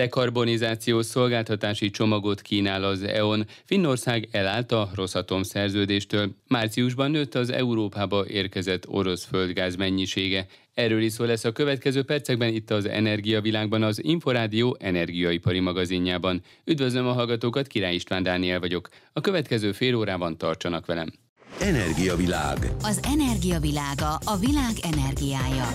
Dekarbonizációs szolgáltatási csomagot kínál az EON. Finnország elállt a Rosatom szerződéstől. Márciusban nőtt az Európába érkezett orosz földgáz mennyisége. Erről is szó lesz a következő percekben itt az Energiavilágban, az Inforádió energiaipari magazinjában. Üdvözlöm a hallgatókat, Király István Dániel vagyok. A következő fél órában tartsanak velem. Energiavilág. Az energiavilága a világ energiája.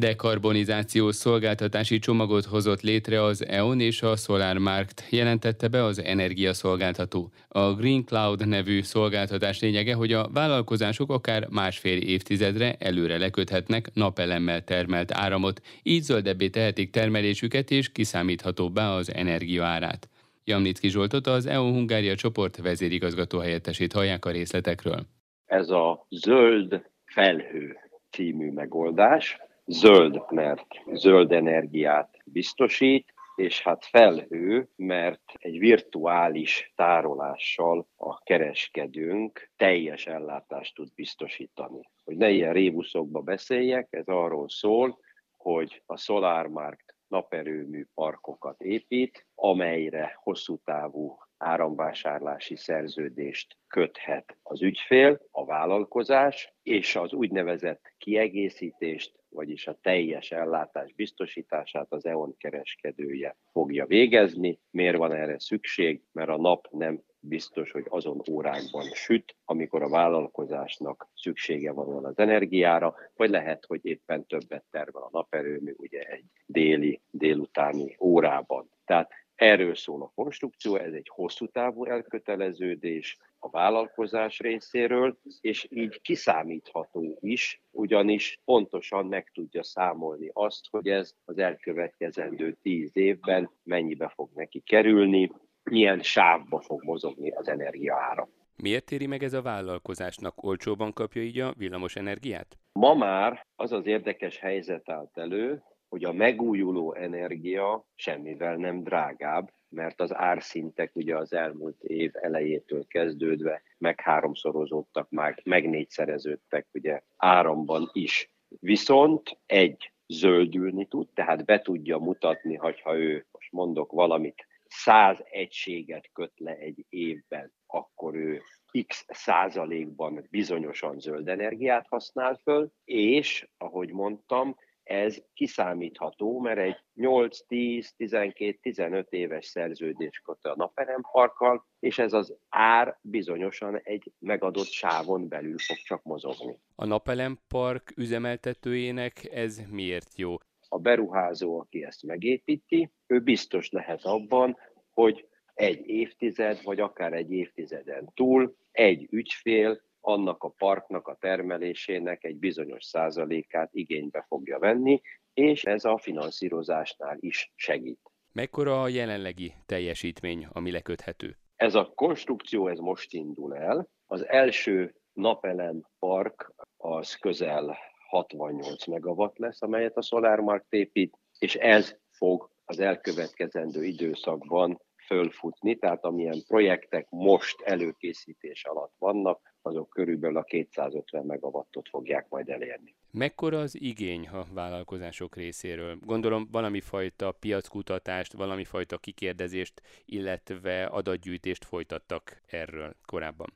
Dekarbonizációs szolgáltatási csomagot hozott létre az EON és a SolarMarkt, jelentette be az energiaszolgáltató. A Green Cloud nevű szolgáltatás lényege, hogy a vállalkozások akár másfél évtizedre előre leköthetnek napelemmel termelt áramot, így zöldebbé tehetik termelésüket és kiszámíthatóbbá az energiaárát. Jamnicki Zsoltot, az EON Hungária csoport vezérigazgató helyettesét hallják a részletekről. Ez a zöld felhő című megoldás, zöld, mert zöld energiát biztosít, és hát felhő, mert egy virtuális tárolással a kereskedőnk teljes ellátást tud biztosítani. Hogy ne ilyen rébuszokba beszéljek, ez arról szól, hogy a SolarMarkt naperőmű parkokat épít, amelyre hosszú távú áramvásárlási szerződést köthet az ügyfél, a vállalkozás, és az úgynevezett kiegészítést, vagyis a teljes ellátás biztosítását az EON kereskedője fogja végezni. Miért van erre szükség? Mert a nap nem biztos, hogy azon órákban süt, amikor a vállalkozásnak szüksége van az energiára, vagy lehet, hogy éppen többet tervel a naperőmű, ugye egy déli, délutáni órában. Tehát Erről szól a konstrukció, ez egy hosszú távú elköteleződés a vállalkozás részéről, és így kiszámítható is, ugyanis pontosan meg tudja számolni azt, hogy ez az elkövetkezendő tíz évben mennyibe fog neki kerülni, milyen sávba fog mozogni az energiaára. Miért éri meg ez a vállalkozásnak? Olcsóban kapja így a villamos energiát? Ma már az az érdekes helyzet állt elő, hogy a megújuló energia semmivel nem drágább, mert az árszintek ugye az elmúlt év elejétől kezdődve meg háromszorozódtak, meg, négyszereződtek ugye áramban is. Viszont egy zöldülni tud, tehát be tudja mutatni, hogyha ő, most mondok valamit, száz egységet köt le egy évben, akkor ő x százalékban bizonyosan zöld energiát használ föl, és, ahogy mondtam, ez kiszámítható, mert egy 8, 10, 12, 15 éves szerződés köt a naperemparkkal, és ez az ár bizonyosan egy megadott sávon belül fog csak mozogni. A napelempark üzemeltetőjének ez miért jó? A beruházó, aki ezt megépíti, ő biztos lehet abban, hogy egy évtized, vagy akár egy évtizeden túl egy ügyfél annak a parknak a termelésének egy bizonyos százalékát igénybe fogja venni, és ez a finanszírozásnál is segít. Mekkora a jelenlegi teljesítmény, ami leköthető? Ez a konstrukció, ez most indul el. Az első napelem park az közel 68 megawatt lesz, amelyet a SolarMarkt épít, és ez fog az elkövetkezendő időszakban fölfutni, tehát amilyen projektek most előkészítés alatt vannak, azok körülbelül a 250 megawattot fogják majd elérni. Mekkora az igény a vállalkozások részéről? Gondolom valami fajta piackutatást, valami fajta kikérdezést, illetve adatgyűjtést folytattak erről korábban.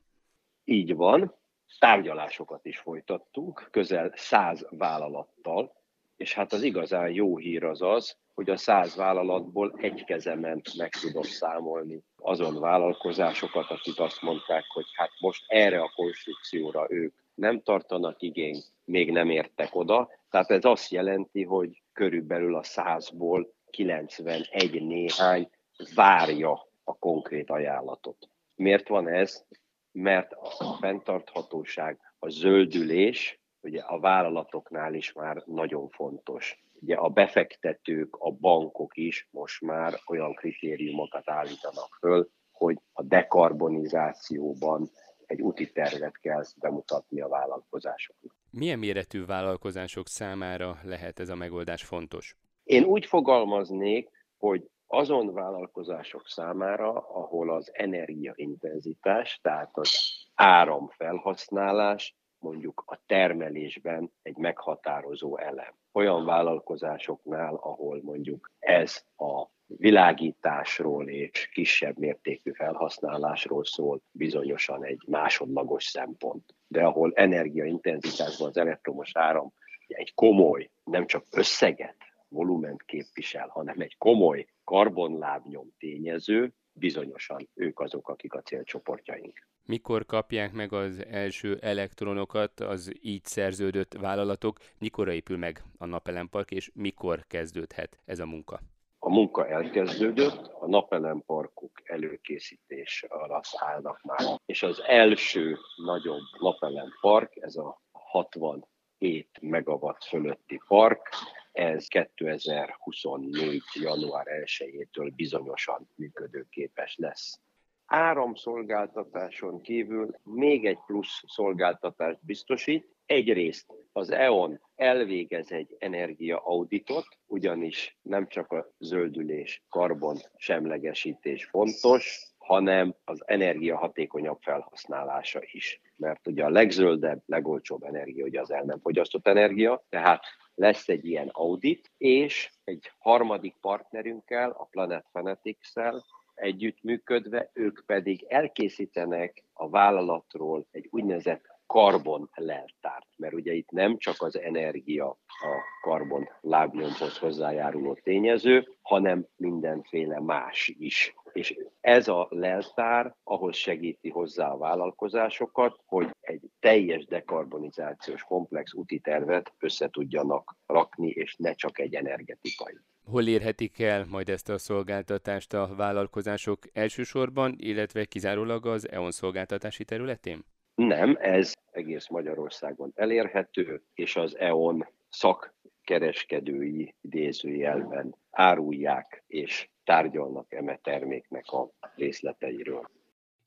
Így van. Tárgyalásokat is folytattunk, közel száz vállalattal, és hát az igazán jó hír az az, hogy a száz vállalatból egy kezemen meg tudok számolni azon vállalkozásokat, akik azt mondták, hogy hát most erre a konstrukcióra ők nem tartanak igényt, még nem értek oda. Tehát ez azt jelenti, hogy körülbelül a százból 91 néhány várja a konkrét ajánlatot. Miért van ez? Mert a fenntarthatóság, a zöldülés ugye a vállalatoknál is már nagyon fontos ugye a befektetők, a bankok is most már olyan kritériumokat állítanak föl, hogy a dekarbonizációban egy úti tervet kell bemutatni a vállalkozásoknak. Milyen méretű vállalkozások számára lehet ez a megoldás fontos? Én úgy fogalmaznék, hogy azon vállalkozások számára, ahol az energiaintenzitás, tehát az áramfelhasználás mondjuk a termelésben egy meghatározó elem. Olyan vállalkozásoknál, ahol mondjuk ez a világításról és kisebb mértékű felhasználásról szól bizonyosan egy másodlagos szempont. De ahol energiaintenzitásban az elektromos áram egy komoly, nem csak összeget, volument képvisel, hanem egy komoly karbonlábnyom tényező, bizonyosan ők azok, akik a célcsoportjaink. Mikor kapják meg az első elektronokat az így szerződött vállalatok, mikor épül meg a napelempark, és mikor kezdődhet ez a munka? A munka elkezdődött, a napelemparkok előkészítés alatt állnak már, és az első nagyobb napelempark, ez a 67 megawatt fölötti park, ez 2024. január 1-től bizonyosan működőképes lesz. Áramszolgáltatáson kívül még egy plusz szolgáltatást biztosít. Egyrészt az EON elvégez egy energiaauditot, ugyanis nem csak a zöldülés, karbon semlegesítés fontos, hanem az energiahatékonyabb felhasználása is. Mert ugye a legzöldebb, legolcsóbb energia ugye az el nem fogyasztott energia, tehát lesz egy ilyen audit, és egy harmadik partnerünkkel, a Planet Fanatics-szel együttműködve, ők pedig elkészítenek a vállalatról egy úgynevezett karbon leltárt, mert ugye itt nem csak az energia a karbon lábnyomhoz hozzájáruló tényező, hanem mindenféle más is. És ez a leltár ahhoz segíti hozzá a vállalkozásokat, hogy egy teljes dekarbonizációs komplex úti tervet össze tudjanak rakni, és ne csak egy energetikai. Hol érhetik el majd ezt a szolgáltatást a vállalkozások elsősorban, illetve kizárólag az EON szolgáltatási területén? Nem, ez egész Magyarországon elérhető, és az EON szakkereskedői idézőjelben árulják és tárgyalnak eme terméknek a részleteiről.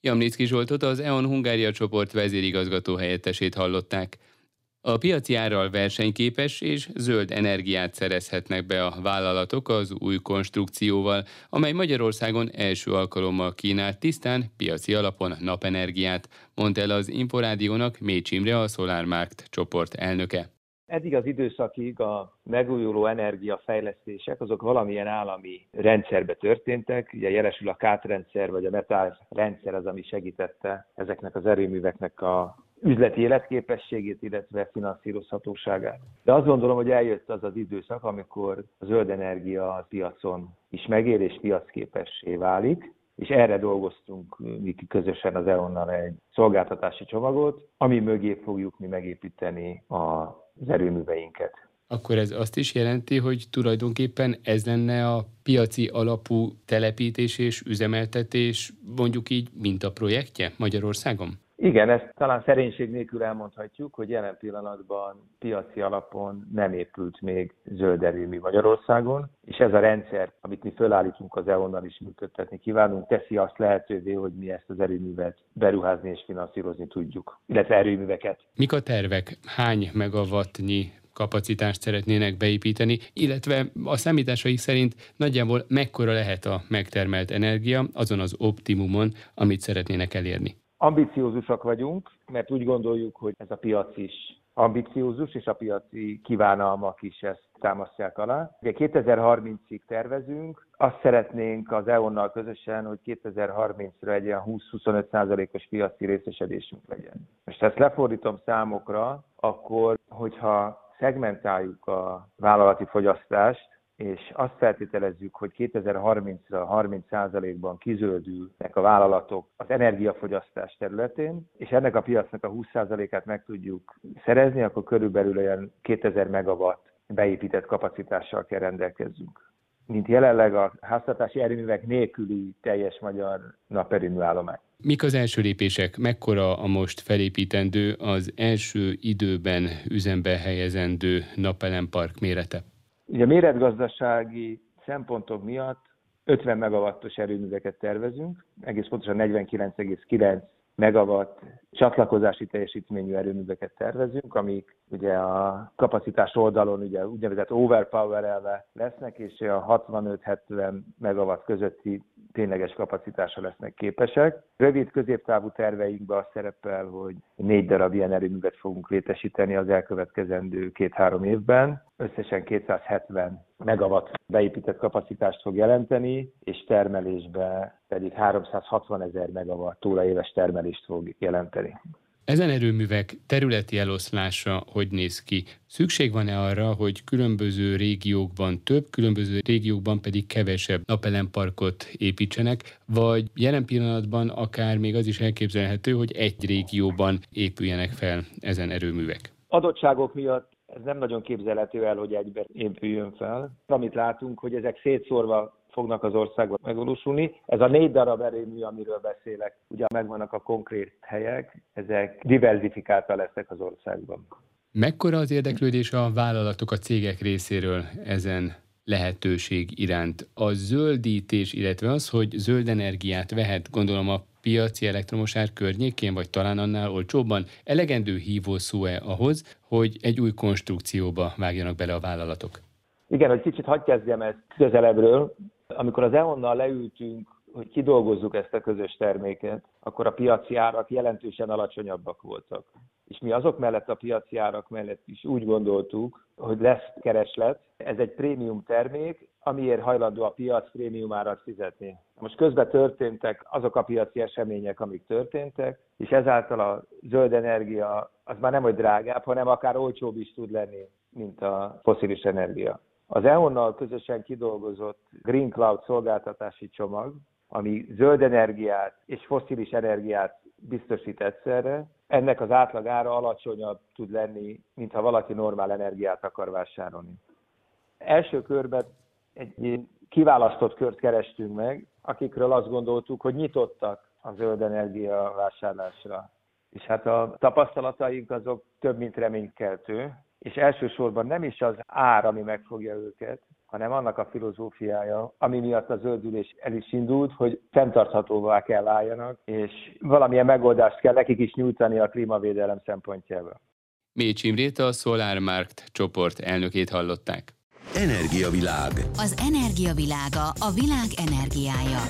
Jamnicki Zsoltot az EON Hungária csoport vezérigazgató helyettesét hallották. A piaci árral versenyképes és zöld energiát szerezhetnek be a vállalatok az új konstrukcióval, amely Magyarországon első alkalommal kínál tisztán piaci alapon napenergiát, mondta el az Inforádiónak Mécs Imre, a SolarMarkt csoport elnöke. Eddig az időszakig a megújuló energiafejlesztések azok valamilyen állami rendszerbe történtek. Ugye jelesül a kátrendszer vagy a metál rendszer az, ami segítette ezeknek az erőműveknek a üzleti életképességét, illetve finanszírozhatóságát. De azt gondolom, hogy eljött az az időszak, amikor a zöld energia a piacon is megér és piacképessé válik, és erre dolgoztunk mi közösen az EON-nal egy szolgáltatási csomagot, ami mögé fogjuk mi megépíteni az erőműveinket. Akkor ez azt is jelenti, hogy tulajdonképpen ez lenne a piaci alapú telepítés és üzemeltetés, mondjuk így, mint a projektje Magyarországon? Igen, ezt talán szerénység nélkül elmondhatjuk, hogy jelen pillanatban piaci alapon nem épült még zöld erőmű Magyarországon, és ez a rendszer, amit mi fölállítunk az EON-nal is működtetni kívánunk, teszi azt lehetővé, hogy mi ezt az erőművet beruházni és finanszírozni tudjuk, illetve erőműveket. Mik a tervek? Hány megawattnyi kapacitást szeretnének beépíteni, illetve a számításaik szerint nagyjából mekkora lehet a megtermelt energia azon az optimumon, amit szeretnének elérni. Ambiciózusak vagyunk, mert úgy gondoljuk, hogy ez a piac is ambiciózus, és a piaci kívánalmak is ezt támasztják alá. Ugye 2030-ig tervezünk, azt szeretnénk az EON-nal közösen, hogy 2030-ra egy ilyen 20-25 százalékos piaci részesedésünk legyen. Most ezt lefordítom számokra, akkor, hogyha szegmentáljuk a vállalati fogyasztást, és azt feltételezzük, hogy 2030-ra 30%-ban kizöldülnek a vállalatok az energiafogyasztás területén, és ennek a piacnak a 20%-át meg tudjuk szerezni, akkor körülbelül olyan 2000 megawatt beépített kapacitással kell rendelkezzünk. Mint jelenleg a háztartási erőművek nélküli teljes magyar naperőmű állomány. Mik az első lépések? Mekkora a most felépítendő, az első időben üzembe helyezendő napelempark mérete? Ugye méretgazdasági szempontok miatt 50 megawattos erőműveket tervezünk, egész pontosan 49,9 megawatt csatlakozási teljesítményű erőműveket tervezünk, amik ugye a kapacitás oldalon ugye úgynevezett overpower elve lesznek, és a 65-70 megawatt közötti tényleges kapacitásra lesznek képesek. Rövid középtávú terveinkben az szerepel, hogy négy darab ilyen erőművet fogunk létesíteni az elkövetkezendő két-három évben. Összesen 270 megawatt beépített kapacitást fog jelenteni, és termelésbe pedig 360 ezer megawatt éves termelést fog jelenteni. Ezen erőművek területi eloszlása hogy néz ki? Szükség van-e arra, hogy különböző régiókban több, különböző régiókban pedig kevesebb napelemparkot építsenek, vagy jelen pillanatban akár még az is elképzelhető, hogy egy régióban épüljenek fel ezen erőművek? Adottságok miatt ez nem nagyon képzelhető el, hogy egyben épüljön fel. Amit látunk, hogy ezek szétszórva fognak az országban megvalósulni. Ez a négy darab erőmű, amiről beszélek, ugye megvannak a konkrét helyek, ezek diversifikálta lesznek az országban. Mekkora az érdeklődés a vállalatok, a cégek részéről ezen lehetőség iránt? A zöldítés, illetve az, hogy zöld energiát vehet, gondolom a piaci elektromos ár környékén, vagy talán annál olcsóbban, elegendő hívó szó-e ahhoz, hogy egy új konstrukcióba vágjanak bele a vállalatok? Igen, hogy kicsit hagyj kezdjem ezt közelebbről. Amikor az EON-nal leültünk, hogy kidolgozzuk ezt a közös terméket, akkor a piaci árak jelentősen alacsonyabbak voltak. És mi azok mellett a piaci árak mellett is úgy gondoltuk, hogy lesz kereslet. Ez egy prémium termék, amiért hajlandó a piac prémium árat fizetni. Most közben történtek azok a piaci események, amik történtek, és ezáltal a zöld energia az már nem, hogy drágább, hanem akár olcsóbb is tud lenni, mint a foszilis energia. Az EON-nal közösen kidolgozott Green Cloud szolgáltatási csomag, ami zöld energiát és foszilis energiát biztosít egyszerre, ennek az átlagára alacsonyabb tud lenni, mint ha valaki normál energiát akar vásárolni. Első körben egy kiválasztott kört kerestünk meg, akikről azt gondoltuk, hogy nyitottak a zöld energia vásárlásra. És hát a tapasztalataink azok több, mint reménykeltő és elsősorban nem is az ár, ami megfogja őket, hanem annak a filozófiája, ami miatt a zöldülés el is indult, hogy fenntarthatóvá kell álljanak, és valamilyen megoldást kell nekik is nyújtani a klímavédelem szempontjából. Mécs Imrét a SolarMarkt csoport elnökét hallották. Energiavilág. Az energiavilága a világ energiája.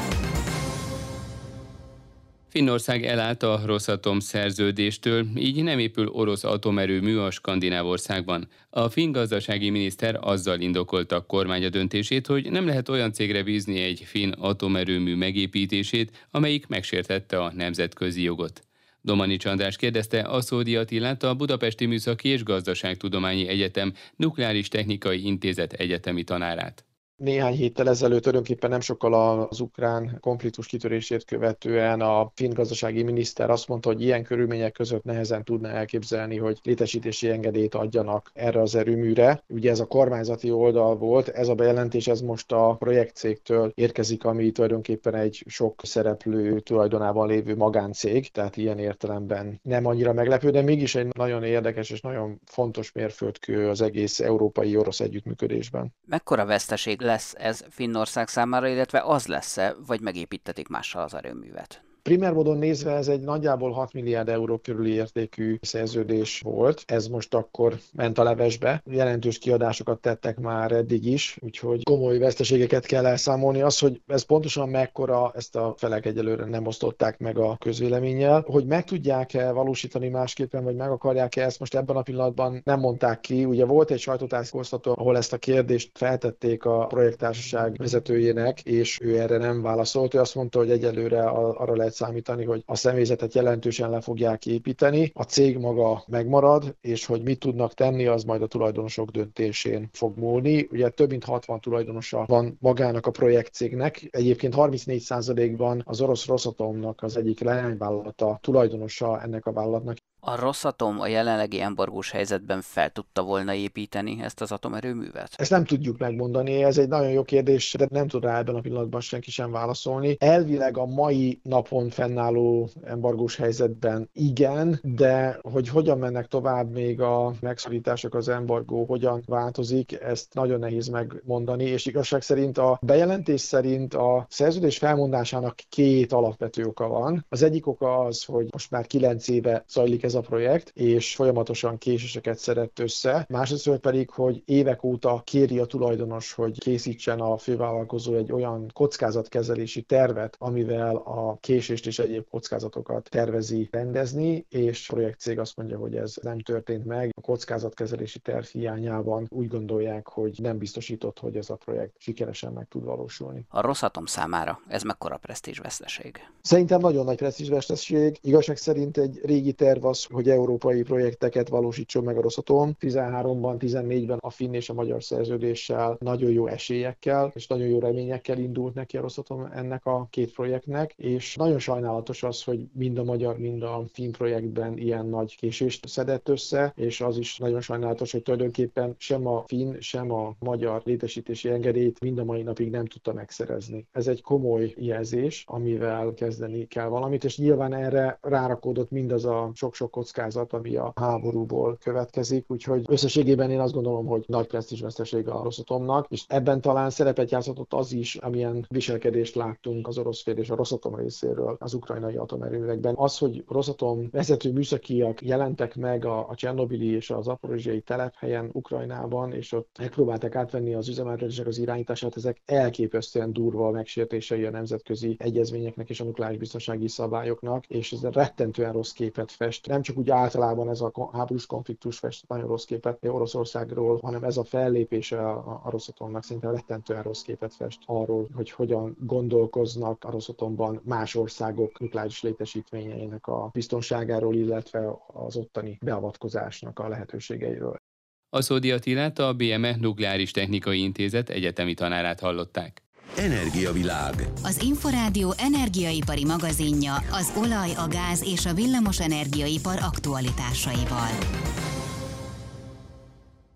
Finnország elállt a Rosszatom szerződéstől, így nem épül orosz atomerőmű a Skandináv országban. A finn gazdasági miniszter azzal indokolta a kormánya döntését, hogy nem lehet olyan cégre bízni egy finn atomerőmű megépítését, amelyik megsértette a nemzetközi jogot. Domani Csandrás kérdezte a Szódi Attilát, a Budapesti Műszaki és Gazdaságtudományi Egyetem Nukleáris Technikai Intézet egyetemi tanárát. Néhány héttel ezelőtt tulajdonképpen nem sokkal az ukrán konfliktus kitörését követően a finn gazdasági miniszter azt mondta, hogy ilyen körülmények között nehezen tudná elképzelni, hogy létesítési engedélyt adjanak erre az erőműre. Ugye ez a kormányzati oldal volt, ez a bejelentés ez most a projektcégtől érkezik, ami tulajdonképpen egy sok szereplő tulajdonában lévő magáncég, tehát ilyen értelemben nem annyira meglepő, de mégis egy nagyon érdekes és nagyon fontos mérföldkő az egész európai-orosz együttműködésben. Mekkora veszteség lesz ez Finnország számára, illetve az lesz-e, vagy megépítetik mással az erőművet? Primer módon nézve ez egy nagyjából 6 milliárd euró körüli értékű szerződés volt. Ez most akkor ment a levesbe. Jelentős kiadásokat tettek már eddig is, úgyhogy komoly veszteségeket kell elszámolni. Az, hogy ez pontosan mekkora, ezt a felek egyelőre nem osztották meg a közvéleménnyel. Hogy meg tudják-e valósítani másképpen, vagy meg akarják-e, ezt most ebben a pillanatban nem mondták ki. Ugye volt egy sajtótájékoztató, ahol ezt a kérdést feltették a projekttársaság vezetőjének, és ő erre nem válaszolt. Ő azt mondta, hogy egyelőre arra lehet számítani, hogy a személyzetet jelentősen le fogják építeni, a cég maga megmarad, és hogy mit tudnak tenni, az majd a tulajdonosok döntésén fog múlni. Ugye több mint 60 tulajdonosa van magának a projektcégnek, egyébként 34%-ban az orosz Rosatomnak az egyik leányvállalata tulajdonosa ennek a vállalatnak. A Rosszatom a jelenlegi embargós helyzetben fel tudta volna építeni ezt az atomerőművet? Ezt nem tudjuk megmondani, ez egy nagyon jó kérdés, de nem tud rá ebben a pillanatban senki sem válaszolni. Elvileg a mai napon fennálló embargós helyzetben igen, de hogy hogyan mennek tovább még a megszorítások, az embargó hogyan változik, ezt nagyon nehéz megmondani, és igazság szerint a bejelentés szerint a szerződés felmondásának két alapvető oka van. Az egyik oka az, hogy most már kilenc éve zajlik ez a projekt, és folyamatosan késéseket szedett össze. Másrészt pedig, hogy évek óta kéri a tulajdonos, hogy készítsen a fővállalkozó egy olyan kockázatkezelési tervet, amivel a késést és egyéb kockázatokat tervezi rendezni, és a projektcég azt mondja, hogy ez nem történt meg. A kockázatkezelési terv hiányában úgy gondolják, hogy nem biztosított, hogy ez a projekt sikeresen meg tud valósulni. A Rosszatom számára ez mekkora presztízsveszteség? Szerintem nagyon nagy presztízsveszteség. Igazság szerint egy régi terv az, hogy európai projekteket valósítson meg a Rosszatom. 13-ban, 14-ben a finn és a magyar szerződéssel nagyon jó esélyekkel és nagyon jó reményekkel indult neki a Rosszatom ennek a két projektnek, és nagyon sajnálatos az, hogy mind a magyar, mind a finn projektben ilyen nagy késést szedett össze, és az is nagyon sajnálatos, hogy tulajdonképpen sem a finn, sem a magyar létesítési engedélyt mind a mai napig nem tudta megszerezni. Ez egy komoly jelzés, amivel kezdeni kell valamit, és nyilván erre rárakódott mindaz a sok-sok kockázat, ami a háborúból következik, úgyhogy összességében én azt gondolom, hogy nagy presztízsveszteség a Rosszatomnak, és ebben talán szerepet játszott az is, amilyen viselkedést láttunk az orosz fél és a Rosszatom részéről az ukrajnai atomerőművekben. Az, hogy Rosszatom vezető műszakiak jelentek meg a, a Csernobili és az aporozsiai telephelyen Ukrajnában, és ott megpróbálták átvenni az üzemeltetések az irányítását, ezek elképesztően durva megsértései a nemzetközi egyezményeknek és a nukleáris biztonsági szabályoknak, és ez rettentően rossz képet fest. Nem csak úgy általában ez a háborús konfliktus fest nagyon rossz képet Oroszországról, hanem ez a fellépése a, a Rosszatomnak szerintem rettentően rossz képet fest arról, hogy hogyan gondolkoznak a Rosszatomban más országok nukleáris létesítményeinek a biztonságáról, illetve az ottani beavatkozásnak a lehetőségeiről. A Szódi Attilát a BME Nukleáris Technikai Intézet egyetemi tanárát hallották. Energiavilág. Az Inforádió energiaipari magazinja az olaj, a gáz és a villamos energiaipar aktualitásaival.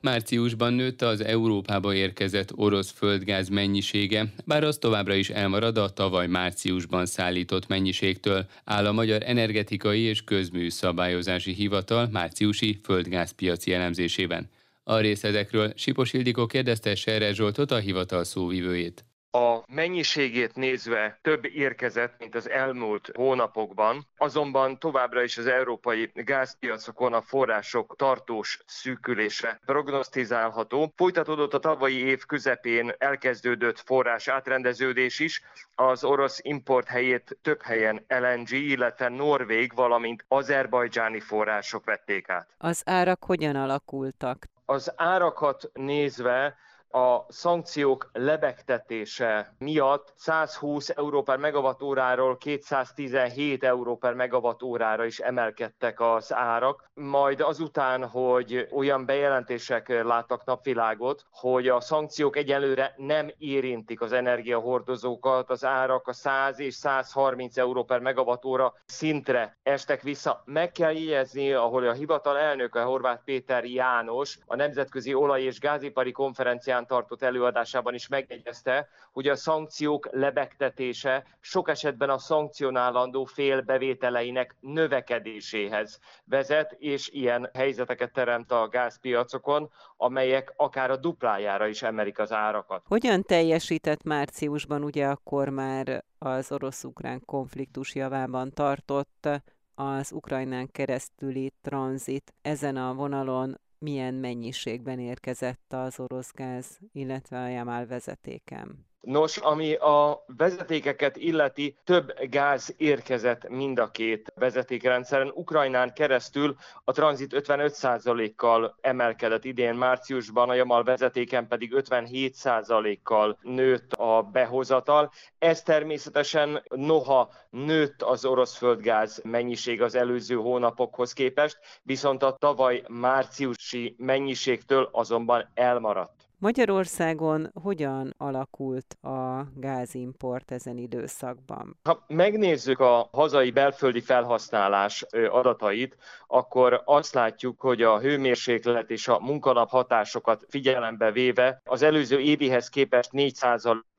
Márciusban nőtt az Európába érkezett orosz földgáz mennyisége, bár az továbbra is elmarad a tavaly márciusban szállított mennyiségtől, áll a Magyar Energetikai és Közműszabályozási Hivatal márciusi földgázpiaci elemzésében. A részletekről Sipos Ildikó kérdezte Serre Zsoltot, a hivatal szóvivőjét a mennyiségét nézve több érkezett, mint az elmúlt hónapokban, azonban továbbra is az európai gázpiacokon a források tartós szűkülése prognosztizálható. Folytatódott a tavalyi év közepén elkezdődött forrás átrendeződés is, az orosz import helyét több helyen LNG, illetve Norvég, valamint azerbajdzsáni források vették át. Az árak hogyan alakultak? Az árakat nézve a szankciók lebegtetése miatt 120 euró per megawattóráról 217 euró per megawattórára is emelkedtek az árak. Majd azután, hogy olyan bejelentések láttak napvilágot, hogy a szankciók egyelőre nem érintik az energiahordozókat, az árak a 100 és 130 euró per megawattóra szintre estek vissza. Meg kell jegyezni, ahol a hivatal elnöke Horváth Péter János a Nemzetközi Olaj- és Gázipari Konferencián Gyulán tartott előadásában is megjegyezte, hogy a szankciók lebegtetése sok esetben a szankcionálandó fél bevételeinek növekedéséhez vezet, és ilyen helyzeteket teremt a gázpiacokon, amelyek akár a duplájára is emelik az árakat. Hogyan teljesített márciusban, ugye akkor már az orosz-ukrán konfliktus javában tartott az Ukrajnán keresztüli tranzit ezen a vonalon milyen mennyiségben érkezett az orosz gáz, illetve a Jamal vezetéken. Nos, ami a vezetékeket illeti, több gáz érkezett mind a két vezetékrendszeren. Ukrajnán keresztül a tranzit 55%-kal emelkedett idén márciusban, a Jamal vezetéken pedig 57%-kal nőtt a behozatal. Ez természetesen noha nőtt az orosz földgáz mennyiség az előző hónapokhoz képest, viszont a tavaly márciusi mennyiségtől azonban elmaradt. Magyarországon hogyan alakult a gázimport ezen időszakban? Ha megnézzük a hazai belföldi felhasználás adatait, akkor azt látjuk, hogy a hőmérséklet és a munkanap hatásokat figyelembe véve az előző évihez képest 4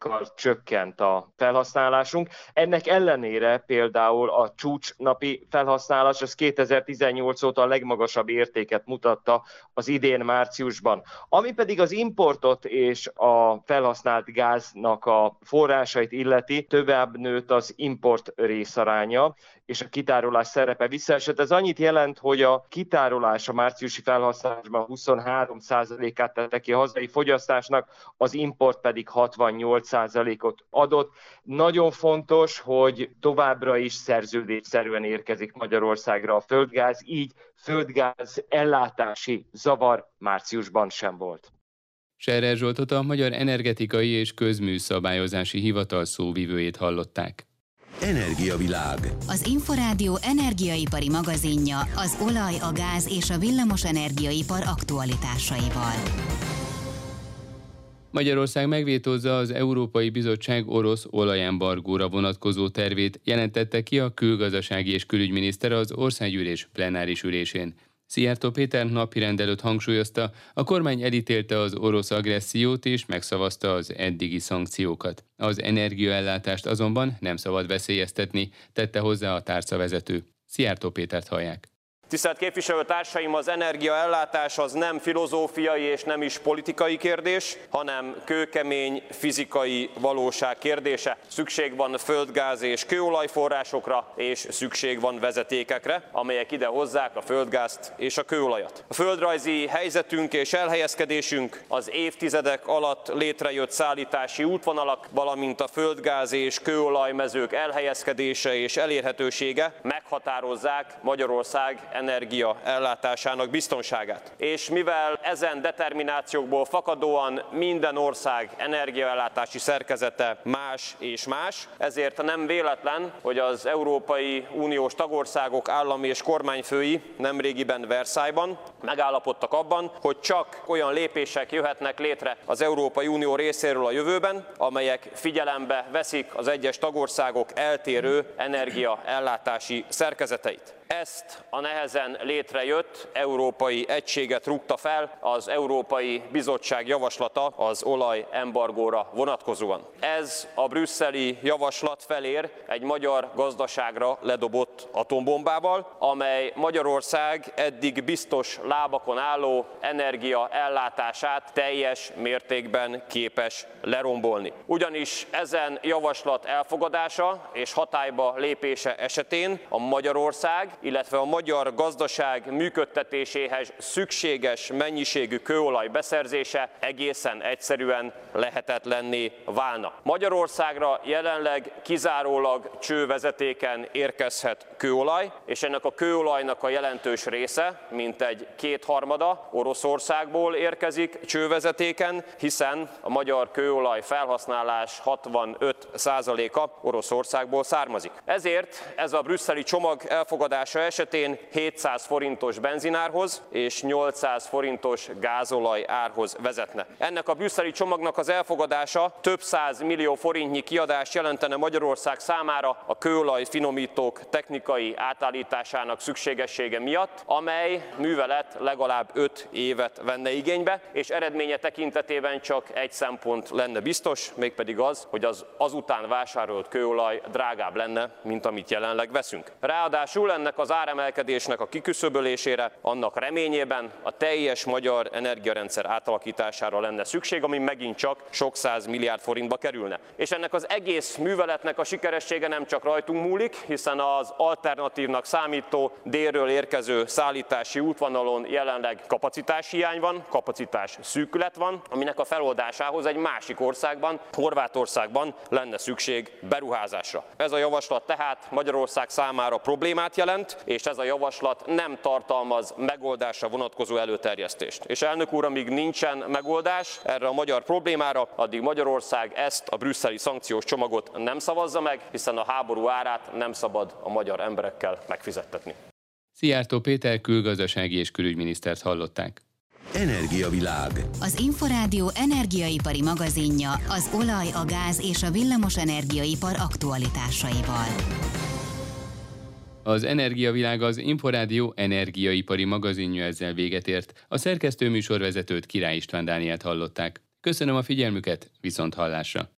kal csökkent a felhasználásunk. Ennek ellenére például a csúcsnapi felhasználás az 2018 óta a legmagasabb értéket mutatta az idén márciusban. Ami pedig az importot és a felhasznált gáznak a forrásait illeti, tovább nőtt az import részaránya és a kitárolás szerepe visszaesett. Ez annyit jelent, hogy a kitárolás a márciusi felhasználásban 23%-át tette ki a hazai fogyasztásnak, az import pedig 68%-ot adott. Nagyon fontos, hogy továbbra is szerződésszerűen érkezik Magyarországra a földgáz, így földgáz ellátási zavar márciusban sem volt. Serre Zsoltot a Magyar Energetikai és Közműszabályozási Hivatal szóvivőjét hallották. Energiavilág. Az Inforádió energiaipari magazinja az olaj, a gáz és a villamos energiaipar aktualitásaival. Magyarország megvétózza az Európai Bizottság orosz olajembargóra vonatkozó tervét, jelentette ki a külgazdasági és külügyminiszter az országgyűlés plenáris ülésén. Szijjártó Péter napirendelőt hangsúlyozta, a kormány elítélte az orosz agressziót és megszavazta az eddigi szankciókat. Az energiaellátást azonban nem szabad veszélyeztetni, tette hozzá a tárcavezető. Szijjártó Pétert hallják. Tisztelt képviselőtársaim, az energiaellátás az nem filozófiai és nem is politikai kérdés, hanem kőkemény fizikai valóság kérdése. Szükség van földgáz és kőolajforrásokra, és szükség van vezetékekre, amelyek ide hozzák a földgázt és a kőolajat. A földrajzi helyzetünk és elhelyezkedésünk, az évtizedek alatt létrejött szállítási útvonalak, valamint a földgáz és kőolajmezők elhelyezkedése és elérhetősége meghatározzák Magyarország energia ellátásának biztonságát. És mivel ezen determinációkból fakadóan minden ország energiaellátási szerkezete más és más, ezért nem véletlen, hogy az Európai Uniós tagországok állami és kormányfői nemrégiben Versailles-ban megállapodtak abban, hogy csak olyan lépések jöhetnek létre az Európai Unió részéről a jövőben, amelyek figyelembe veszik az egyes tagországok eltérő energiaellátási szerkezeteit. Ezt a nehezen létrejött európai egységet rúgta fel az Európai Bizottság javaslata az olajembargóra vonatkozóan. Ez a brüsszeli javaslat felér egy magyar gazdaságra ledobott atombombával, amely Magyarország eddig biztos lábakon álló energia ellátását teljes mértékben képes lerombolni. Ugyanis ezen javaslat elfogadása és hatályba lépése esetén a Magyarország illetve a magyar gazdaság működtetéséhez szükséges mennyiségű kőolaj beszerzése egészen egyszerűen lehetetlenné válna. Magyarországra jelenleg kizárólag csővezetéken érkezhet kőolaj, és ennek a kőolajnak a jelentős része, mint egy kétharmada Oroszországból érkezik csővezetéken, hiszen a magyar kőolaj felhasználás 65%-a Oroszországból származik. Ezért ez a brüsszeli csomag elfogadása esetén 700 forintos benzinárhoz és 800 forintos gázolaj árhoz vezetne. Ennek a brüsszeli csomagnak az elfogadása több száz millió forintnyi kiadást jelentene Magyarország számára a kőolaj finomítók technikai átállításának szükségessége miatt, amely művelet legalább 5 évet venne igénybe, és eredménye tekintetében csak egy szempont lenne biztos, mégpedig az, hogy az azután vásárolt kőolaj drágább lenne, mint amit jelenleg veszünk. Ráadásul ennek az áremelkedésnek a kiküszöbölésére, annak reményében a teljes magyar energiarendszer átalakítására lenne szükség, ami megint csak sok száz milliárd forintba kerülne. És ennek az egész műveletnek a sikeressége nem csak rajtunk múlik, hiszen az alternatívnak számító délről érkező szállítási útvonalon jelenleg kapacitáshiány van, kapacitás szűkület van, aminek a feloldásához egy másik országban, Horvátországban lenne szükség beruházásra. Ez a javaslat tehát Magyarország számára problémát jelent, és ez a javaslat nem tartalmaz megoldásra vonatkozó előterjesztést. És elnök úr, amíg nincsen megoldás erre a magyar problémára, addig Magyarország ezt a brüsszeli szankciós csomagot nem szavazza meg, hiszen a háború árát nem szabad a magyar emberekkel megfizettetni. Szijjártó Péter külgazdasági és külügyminisztert hallották. Energiavilág. Az Inforádió energiaipari magazinja az olaj, a gáz és a villamos energiaipar aktualitásaival. Az Energiavilág az Inforádió energiaipari magazinja ezzel véget ért. A szerkesztő műsorvezetőt Király István Dánielt hallották. Köszönöm a figyelmüket, viszont hallásra!